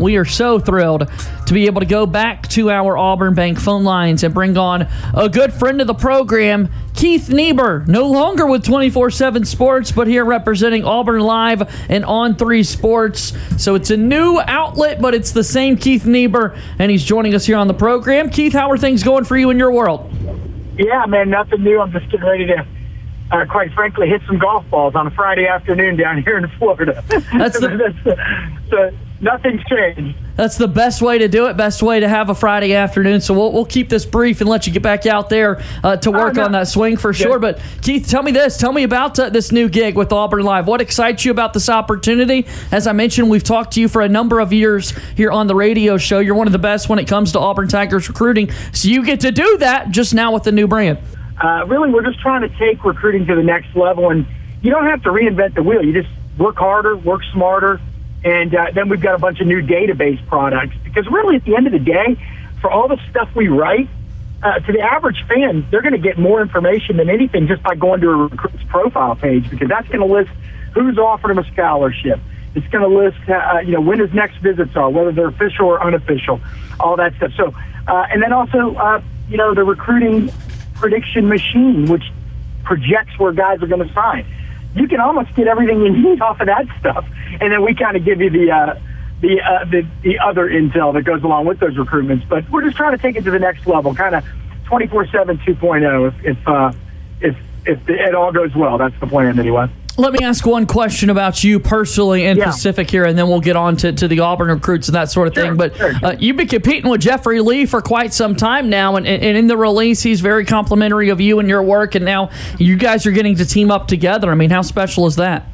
We are so thrilled to be able to go back to our Auburn Bank phone lines and bring on a good friend of the program, Keith Niebuhr. No longer with 24 7 Sports, but here representing Auburn Live and On 3 Sports. So it's a new outlet, but it's the same Keith Niebuhr, and he's joining us here on the program. Keith, how are things going for you in your world? Yeah, man, nothing new. I'm just getting ready to uh, quite frankly, hit some golf balls on a Friday afternoon down here in Florida. That's the, so nothing's changed. That's the best way to do it. Best way to have a Friday afternoon. So we'll, we'll keep this brief and let you get back out there uh, to work oh, no. on that swing for sure. Yeah. But Keith, tell me this. Tell me about uh, this new gig with Auburn Live. What excites you about this opportunity? As I mentioned, we've talked to you for a number of years here on the radio show. You're one of the best when it comes to Auburn Tigers recruiting. So you get to do that just now with the new brand uh, really we're just trying to take recruiting to the next level. And you don't have to reinvent the wheel. You just work harder, work smarter, and uh, then we've got a bunch of new database products. Because really, at the end of the day, for all the stuff we write, uh, to the average fan, they're going to get more information than anything just by going to a recruit's profile page because that's going to list who's offered them a scholarship. It's going to list, uh, uh, you know, when his next visits are, whether they're official or unofficial, all that stuff. So, uh, and then also, uh, you know, the recruiting prediction machine, which projects where guys are going to sign. You can almost get everything you need off of that stuff, and then we kind of give you the uh, the, uh, the the other intel that goes along with those recruitments. But we're just trying to take it to the next level, kind of 24/7 2.0. If if uh, if if it all goes well, that's the plan anyway. Let me ask one question about you personally in yeah. Pacific here, and then we'll get on to, to the Auburn recruits and that sort of sure, thing. But sure. uh, you've been competing with Jeffrey Lee for quite some time now, and, and in the release, he's very complimentary of you and your work, and now you guys are getting to team up together. I mean, how special is that?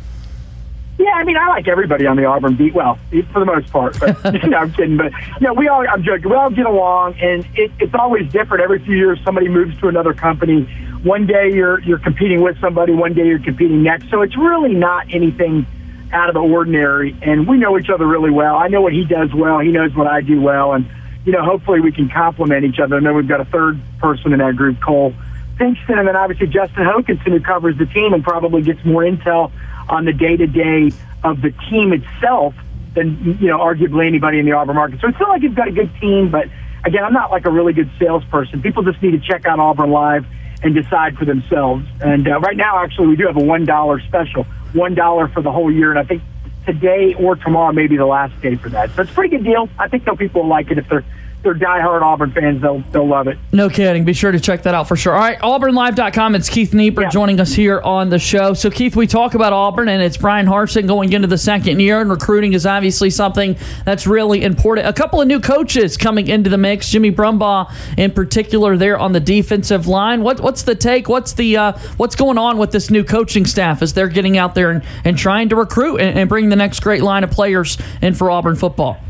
Yeah, I mean, I like everybody on the Auburn beat. Well, for the most part, but you know, I'm kidding. But you know, we all I'm joking. We all get along, and it, it's always different. Every few years, somebody moves to another company one day you're you're competing with somebody, one day you're competing next. So it's really not anything out of the ordinary. And we know each other really well. I know what he does well. He knows what I do well. And you know, hopefully we can complement each other. And then we've got a third person in that group, Cole Pinkston, and then obviously Justin Hokanson, who covers the team and probably gets more intel on the day to day of the team itself than you know arguably anybody in the Auburn market. So it's not like you've got a good team, but again, I'm not like a really good salesperson. People just need to check out Auburn Live and decide for themselves. And uh, right now, actually, we do have a one dollar special, one dollar for the whole year, and I think today or tomorrow may be the last day for that. So it's a pretty good deal. I think some people will like it if they're they're diehard Auburn fans, they'll they'll love it. No kidding. Be sure to check that out for sure. All right, AuburnLive.com. It's Keith Niebuhr yeah. joining us here on the show. So Keith, we talk about Auburn, and it's Bryan Harsin going into the second year, and recruiting is obviously something that's really important. A couple of new coaches coming into the mix. Jimmy Brumbaugh, in particular, there on the defensive line. What what's the take? What's the uh, what's going on with this new coaching staff as they're getting out there and, and trying to recruit and, and bring the next great line of players in for Auburn football?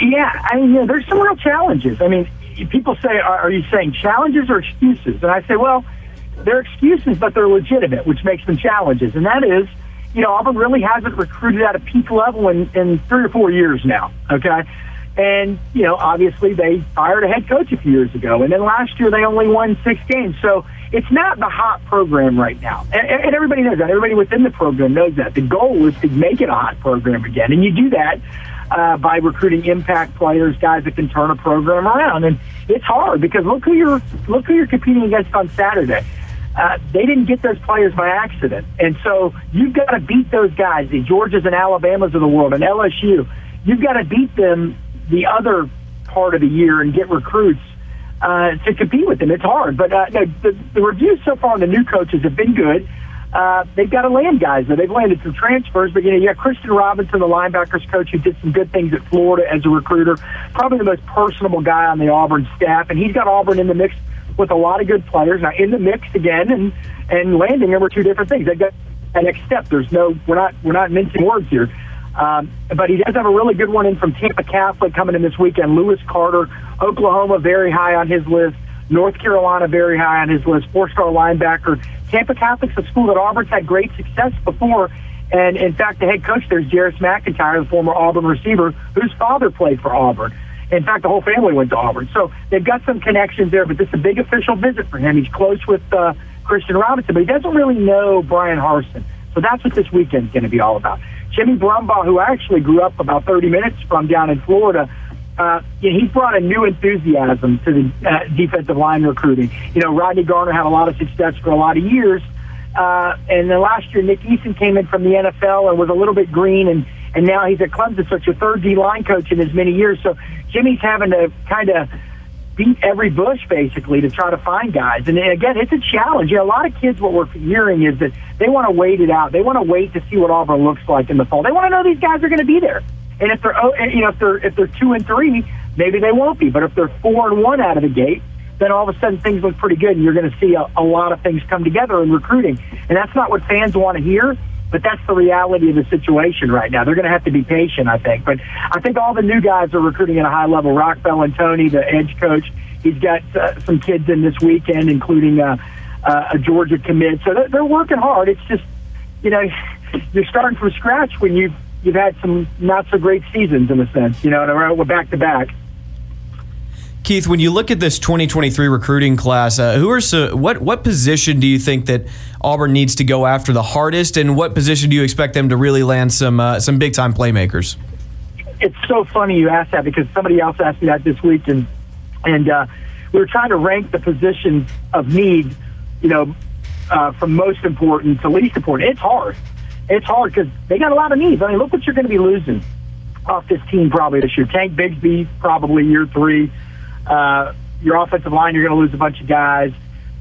Yeah, I mean, yeah, there's some real challenges. I mean, people say, are, are you saying challenges or excuses? And I say, well, they're excuses, but they're legitimate, which makes them challenges. And that is, you know, Auburn really hasn't recruited at a peak level in, in three or four years now, okay? And, you know, obviously they fired a head coach a few years ago. And then last year they only won six games. So it's not the hot program right now. And, and everybody knows that. Everybody within the program knows that. The goal is to make it a hot program again. And you do that uh, by recruiting impact players, guys that can turn a program around. And it's hard because look who you're look who you're competing against on Saturday. Uh, they didn't get those players by accident, and so you've got to beat those guys, the Georgias and Alabamas of the world, and LSU. You've got to beat them the other part of the year and get recruits uh, to compete with them. It's hard, but uh, no, the, the reviews so far on the new coaches have been good uh, they've got to land guys. Now, they've landed some transfers, but you know, got Christian Robinson, the linebackers coach, who did some good things at Florida as a recruiter. Probably the most personable guy on the Auburn staff, and he's got Auburn in the mix with a lot of good players. Now in the mix again, and and landing them are two different things. They've got that next step. There's no, we're not we're not mincing words here. Um, but he does have a really good one in from Tampa Catholic coming in this weekend. Lewis Carter, Oklahoma, very high on his list. North Carolina, very high on his list. Four-star linebacker. Tampa Catholic's a school that Auburn's had great success before. And in fact, the head coach there is Jarris McIntyre, the former Auburn receiver, whose father played for Auburn. In fact, the whole family went to Auburn. So they've got some connections there, but this is a big official visit for him. He's close with uh, Christian Robinson, but he doesn't really know Bryan Harsin. So that's what this weekend's going to be all about. Jimmy Brumbaugh, who actually grew up about 30 minutes from down in Florida, uh, yeah, he's brought a new enthusiasm to the uh, defensive line recruiting. You know, Rodney Garner had a lot of success for a lot of years, uh, and then last year Nick Eason came in from the NFL and was a little bit green, and and now he's at Clemson, such a third D line coach in as many years. So Jimmy's having to kind of beat every bush basically to try to find guys. And again, it's a challenge. You know, a lot of kids, what we're hearing is that they want to wait it out. They want to wait to see what Auburn looks like in the fall. They want to know these guys are going to be there. And if they're, oh, you know, if they're if they're two and three, maybe they won't be. But if they're four and one out of the gate, then all of a sudden things look pretty good, and you're going to see a, a lot of things come together in recruiting. And that's not what fans want to hear. But that's the reality of the situation right now. They're going to have to be patient, I think. But I think all the new guys are recruiting at a high level. Roc Bellantoni, the edge coach, he's got uh, some kids in this weekend, including uh, uh, a Georgia commit. So they're, they're working hard. It's just, you know, you're starting from scratch when you've you've had some not so great seasons in a sense. You know, and we're back to back. Keith, when you look at this 2023 recruiting class, uh, who are so, what what position do you think that Auburn needs to go after the hardest, and what position do you expect them to really land some uh, some big time playmakers? It's so funny you asked that because somebody else asked me that this week, and and uh, we were trying to rank the positions of need, you know, uh, from most important to least important. It's hard. It's hard because they got a lot of needs. I mean, look what you're going to be losing off this team probably this year. Tank Bigsby probably year three. Uh, your offensive line, you're going to lose a bunch of guys.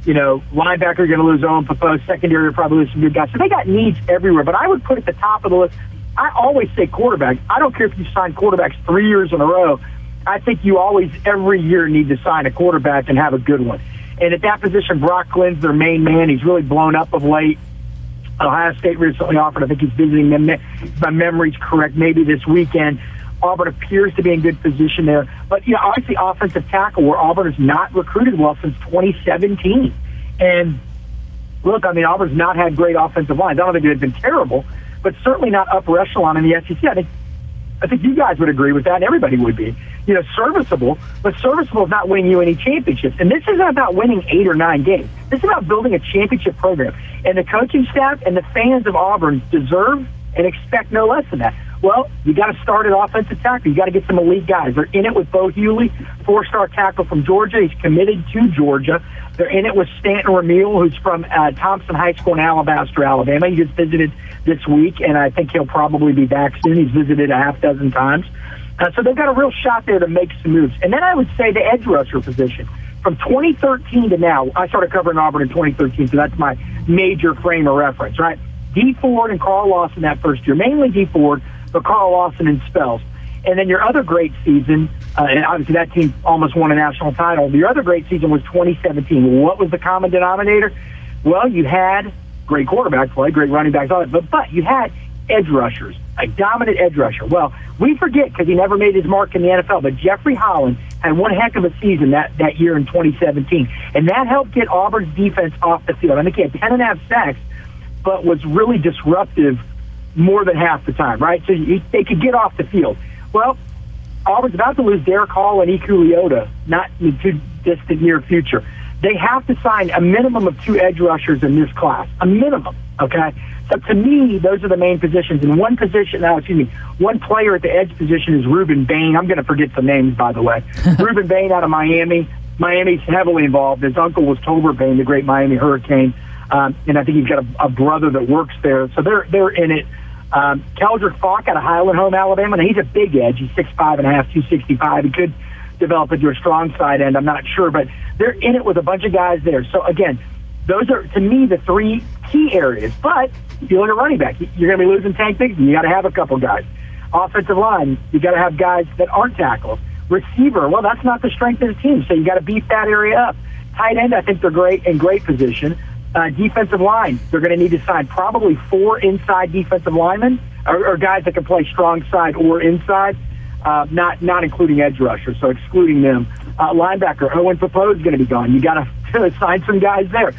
You know, linebacker, you're going to lose Owen Pappoe. Secondary, you're probably lose some good guys. So they got needs everywhere. But I would put at the top of the list. I always say quarterback. I don't care if you sign quarterbacks three years in a row. I think you always every year need to sign a quarterback and have a good one. And at that position, Brock Glenn's their main man. He's really blown up of late. Ohio State recently offered. I think he's visiting them. if My memory's correct. Maybe this weekend. Auburn appears to be in good position there. But, you know, obviously offensive tackle where Auburn has not recruited well since 2017. And look, I mean, Auburn's not had great offensive lines. I don't think they've been terrible, but certainly not upper echelon in the SEC. I think, I think you guys would agree with that, and everybody would be. You know, serviceable, but serviceable is not winning you any championships. And this isn't about winning eight or nine games. This is about building a championship program. And the coaching staff and the fans of Auburn deserve and expect no less than that. Well, you got to start at offensive tackle. You got to get some elite guys. They're in it with Bo Hughley, four-star tackle from Georgia. He's committed to Georgia. They're in it with Stanton Ramil, who's from uh, Thompson High School in Alabaster, Alabama. He just visited this week, and I think he'll probably be back soon. He's visited a half dozen times. Uh, so they've got a real shot there to make some moves. And then I would say the edge rusher position. From 2013 to now, I started covering Auburn in 2013, so that's my major frame of reference, right? Dee Ford and Carl Lawson that first year, mainly Dee Ford, but Carl Lawson and spells. And then your other great season, uh, and obviously that team almost won a national title. Your other great season was 2017. What was the common denominator? Well, you had great quarterback play, great running backs, all that, but, but you had edge rushers, a dominant edge rusher. Well, we forget because he never made his mark in the NFL, but Jeffrey Holland had one heck of a season that, that year in 2017. And that helped get Auburn's defense off the field. I think he had 10 and a half sacks, but was really disruptive more than half the time, right? So you, they could get off the field. Well, Auburn's about to lose Derick Hall and Eku Leota, not in the too distant near future. They have to sign a minimum of two edge rushers in this class, a minimum. Okay, so to me, those are the main positions. And one position, now, excuse me, one player at the edge position is Rueben Bain. I'm going to forget some names, by the way. Rueben Bain out of Miami. Miami's heavily involved. His uncle was Tober Bain, the great Miami Hurricane, um, and I think he's got a, a brother that works there. So they're they're in it. Um, Keldric Faulk out of Highland Home, Alabama. Now he's a big edge. He's six five and a half, two sixty five. He could develop into a strong side end. I'm not sure, but they're in it with a bunch of guys there. So again, those are to me the three key areas. But if you look at running back, you're going to be losing Tank Bigsby. You got to have a couple guys. Offensive line, you got to have guys that aren't tackles. Receiver, well, that's not the strength of the team, so you got to beef that area up. Tight end, I think they're great in great position. Uh, defensive line, they're going to need to sign probably four inside defensive linemen or, or guys that can play strong side or inside, uh, not not including edge rushers, so excluding them. Uh, linebacker, Owen Pappoe is going to be gone. You got to sign some guys there.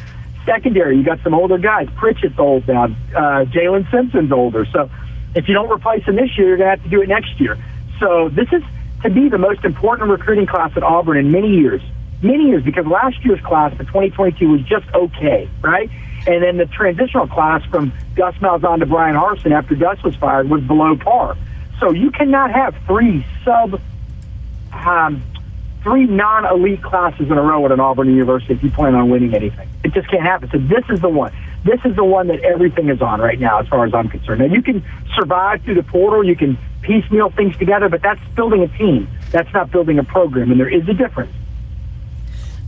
Secondary, you got some older guys. Pritchett's old now. Uh, Jaylin Simpson's older. So if you don't replace him this year, you're going to have to do it next year. So this is to be the most important recruiting class at Auburn in many years many years because last year's class, the 2022, was just okay, right? And then the transitional class from Gus Malzahn to Bryan Harsin after Gus was fired was below par. So you cannot have three sub, um, three non-elite classes in a row at an Auburn University if you plan on winning anything. It just can't happen. So this is the one. This is the one that everything is on right now, as far as I'm concerned. Now you can survive through the portal, you can piecemeal things together, but that's building a team. That's not building a program, and there is a difference.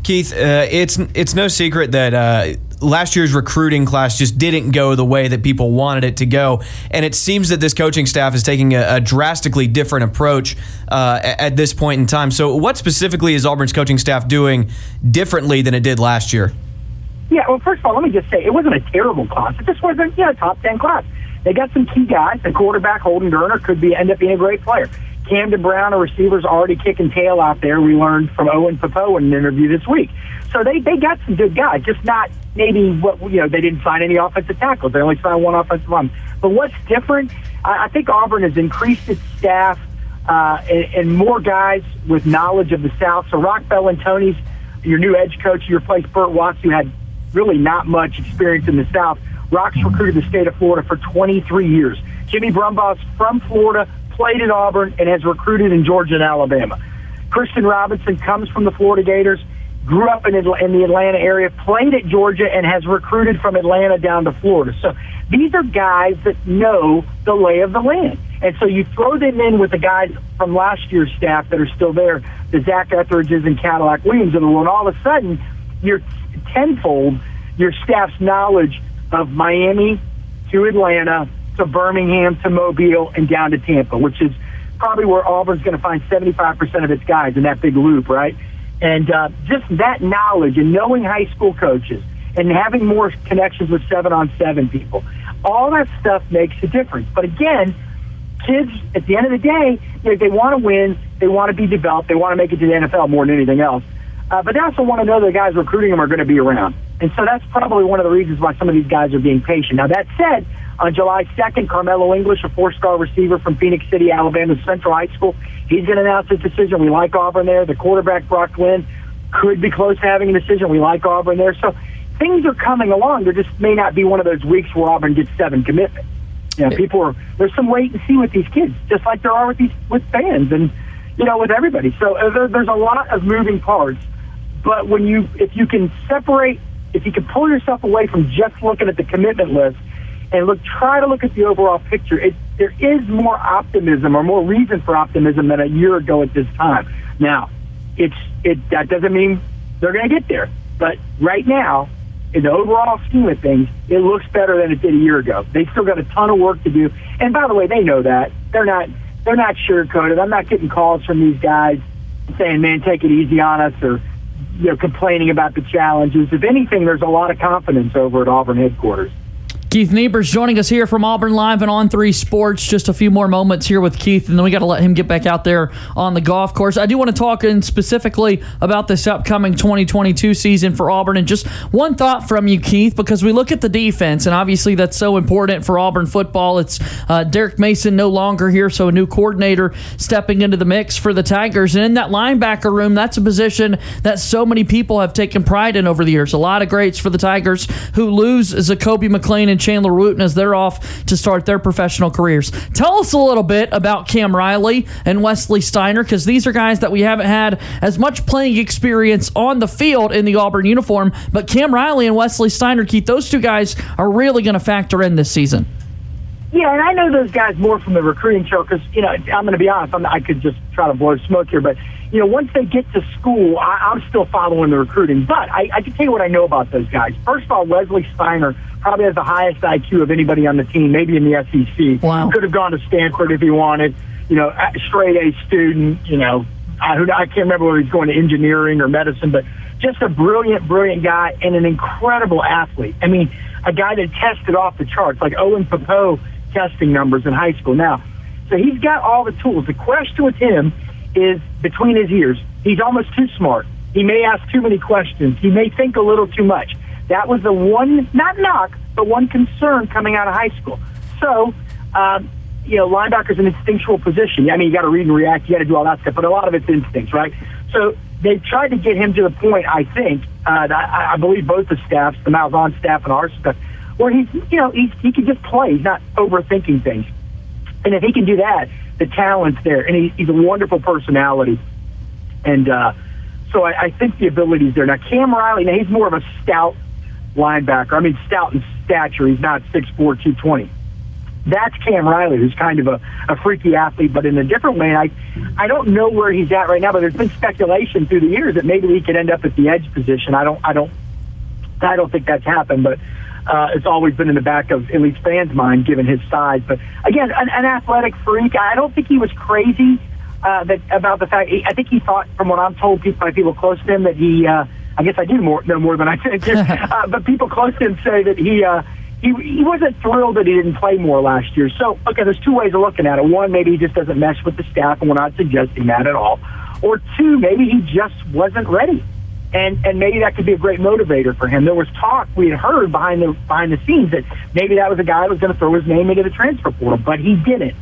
Keith, uh, it's it's no secret that uh, last year's recruiting class just didn't go the way that people wanted it to go, and it seems that this coaching staff is taking a, a drastically different approach uh, at this point in time. So, what specifically is Auburn's coaching staff doing differently than it did last year? Yeah, well, first of all, let me just say it wasn't a terrible class. It just wasn't, you know, top ten class. They got some key guys. The quarterback Holden Geriner could be end up being a great player. Camden Brown, a receiver's already kicking tail out there. We learned from Owen Pappoe in an interview this week. So they they got some good guys, just not maybe what you know they didn't sign any offensive tackles. They only signed one offensive line. But what's different? I, I think Auburn has increased its staff uh, and, and more guys with knowledge of the South. So Roc Bellantoni's your new edge coach. You replaced Bert Watts, who had really not much experience in the South. Roc's recruited the state of Florida for 23 years. Jimmy Brumbaugh's from Florida, played at Auburn, and has recruited in Georgia and Alabama. Christian Robinson comes from the Florida Gators, grew up in, in the Atlanta area, played at Georgia, and has recruited from Atlanta down to Florida. So these are guys that know the lay of the land. And so you throw them in with the guys from last year's staff that are still there, the Zac Etheridges and Cadillac Williams of the world, all of a sudden you're tenfold your staff's knowledge of Miami to Atlanta to Birmingham to Mobile and down to Tampa, which is probably where Auburn's going to find 75% of its guys in that big loop, right? And uh, just that knowledge and knowing high school coaches and having more connections with seven on seven people, all that stuff makes a difference. But again, kids, at the end of the day, you know, they want to win, they want to be developed, they want to make it to the NFL more than anything else. Uh, but they also want to know the guys recruiting them are going to be around. And so that's probably one of the reasons why some of these guys are being patient. Now, that said, on July 2nd, Karmello English, a four star receiver from Phenix City, Alabama Central High School, he's going to announce his decision. We like Auburn there. The quarterback, Brock Glenn, could be close to having a decision. We like Auburn there. So things are coming along. There just may not be one of those weeks where Auburn gets seven commitments. You know, people are, there's some wait and see with these kids, just like there are with these, with fans and, you know, with everybody. So uh, there, there's a lot of moving parts. But when you, if you can separate, if you can pull yourself away from just looking at the commitment list and look, try to look at the overall picture, it, there is more optimism or more reason for optimism than a year ago at this time. Now, it's it that doesn't mean they're going to get there, but right now, in the overall scheme of things, it looks better than it did a year ago. They still got a ton of work to do, and by the way, they know that they're not they're not sugarcoated. I'm not getting calls from these guys saying, "Man, take it easy on us," or you know, complaining about the challenges. If anything, there's a lot of confidence over at Auburn headquarters. Keith Niebuhr's joining us here from Auburn Live and On 3 Sports. Just a few more moments here with Keith, and then we got to let him get back out there on the golf course. I do want to talk in specifically about this upcoming 2022 season for Auburn. And just one thought from you, Keith, because we look at the defense, and obviously that's so important for Auburn football. It's uh, Derek Mason no longer here, so a new coordinator stepping into the mix for the Tigers. And in that linebacker room, that's a position that so many people have taken pride in over the years. A lot of greats for the Tigers who lose Zakoby McClain and Chandler Wooten as they're off to start their professional careers. Tell us a little bit about Cam Riley and Wesley Steiner because these are guys that we haven't had as much playing experience on the field in the Auburn uniform. But Cam Riley and Wesley Steiner, Keith, those two guys are really going to factor in this season. Yeah, and I know those guys more from the recruiting show because you know I'm going to be honest. I'm, I could just try to blow smoke here, but you know once they get to school, I, I'm still following the recruiting. But I, I can tell you what I know about those guys. First of all, Wesley Steiner probably has the highest IQ of anybody on the team, maybe in the SEC. Wow. Could have gone to Stanford if he wanted. You know, straight A student. You know, I, I can't remember whether he's going to engineering or medicine, but just a brilliant, brilliant guy and an incredible athlete. I mean, a guy that tested off the charts, like Owen Pappoe testing numbers in high school. Now, so he's got all the tools. The question with him is between his ears. He's almost too smart. He may ask too many questions. He may think a little too much. That was the one, not knock, but one concern coming out of high school. So, um, you know, linebacker's an instinctual position. I mean, you got to read and react, you got to do all that stuff, but a lot of it's instincts, right? So they tried to get him to the point, I think, uh, I, I believe both the staffs, the Malzahn staff and our staff, where he's, you know, he's, he can just play. He's not overthinking things. And if he can do that, the talent's there. And he, he's a wonderful personality. And uh, so I, I think the ability's there. Now, Cam Riley, now he's more of a stout linebacker. I mean, stout in stature. He's not 6'4", 220 that's Cam Riley, who's kind of a, a freaky athlete, but in a different way. I I don't know where he's at right now, but there's been speculation through the years that maybe he could end up at the edge position. I don't I don't I don't think that's happened, but uh, it's always been in the back of at least fans' mind, given his size. But again, an, an athletic freak. I don't think he was crazy uh, that about the fact. I think he thought, from what I'm told by people close to him, that he. Uh, I guess I do more know more than I think. uh, but people close to him say that he. Uh, he, he wasn't thrilled that he didn't play more last year. So, okay, there's two ways of looking at it. One, maybe he just doesn't mesh with the staff, and we're not suggesting that at all. Or two, maybe he just wasn't ready. And, and maybe that could be a great motivator for him. There was talk we had heard behind the behind the scenes that maybe that was a guy that was going to throw his name into the transfer portal, but he didn't.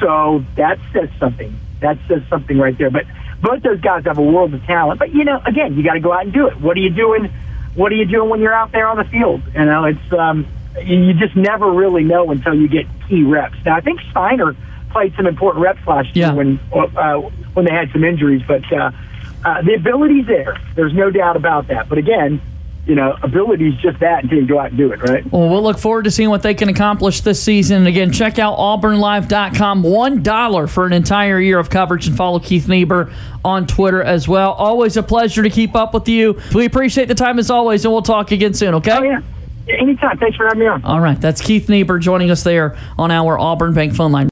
So that says something. That says something right there. But both those guys have a world of talent. But you know, again, you got to go out and do it. What are you doing? What are you doing when you're out there on the field? You know, it's um, you just never really know until you get key reps. Now, I think Steiner played some important reps last yeah. year when uh, when they had some injuries, but uh, uh, the ability's there. There's no doubt about that. But again, you know, ability is just that until you go out and do it, right? Well, we'll look forward to seeing what they can accomplish this season. And again, check out auburnlive.com. $1 for an entire year of coverage and follow Keith Niebuhr on Twitter as well. Always a pleasure to keep up with you. We appreciate the time as always, and we'll talk again soon, okay? Oh, yeah. Anytime. Thanks for having me on. All right. That's Keith Niebuhr joining us there on our Auburn Bank phone line.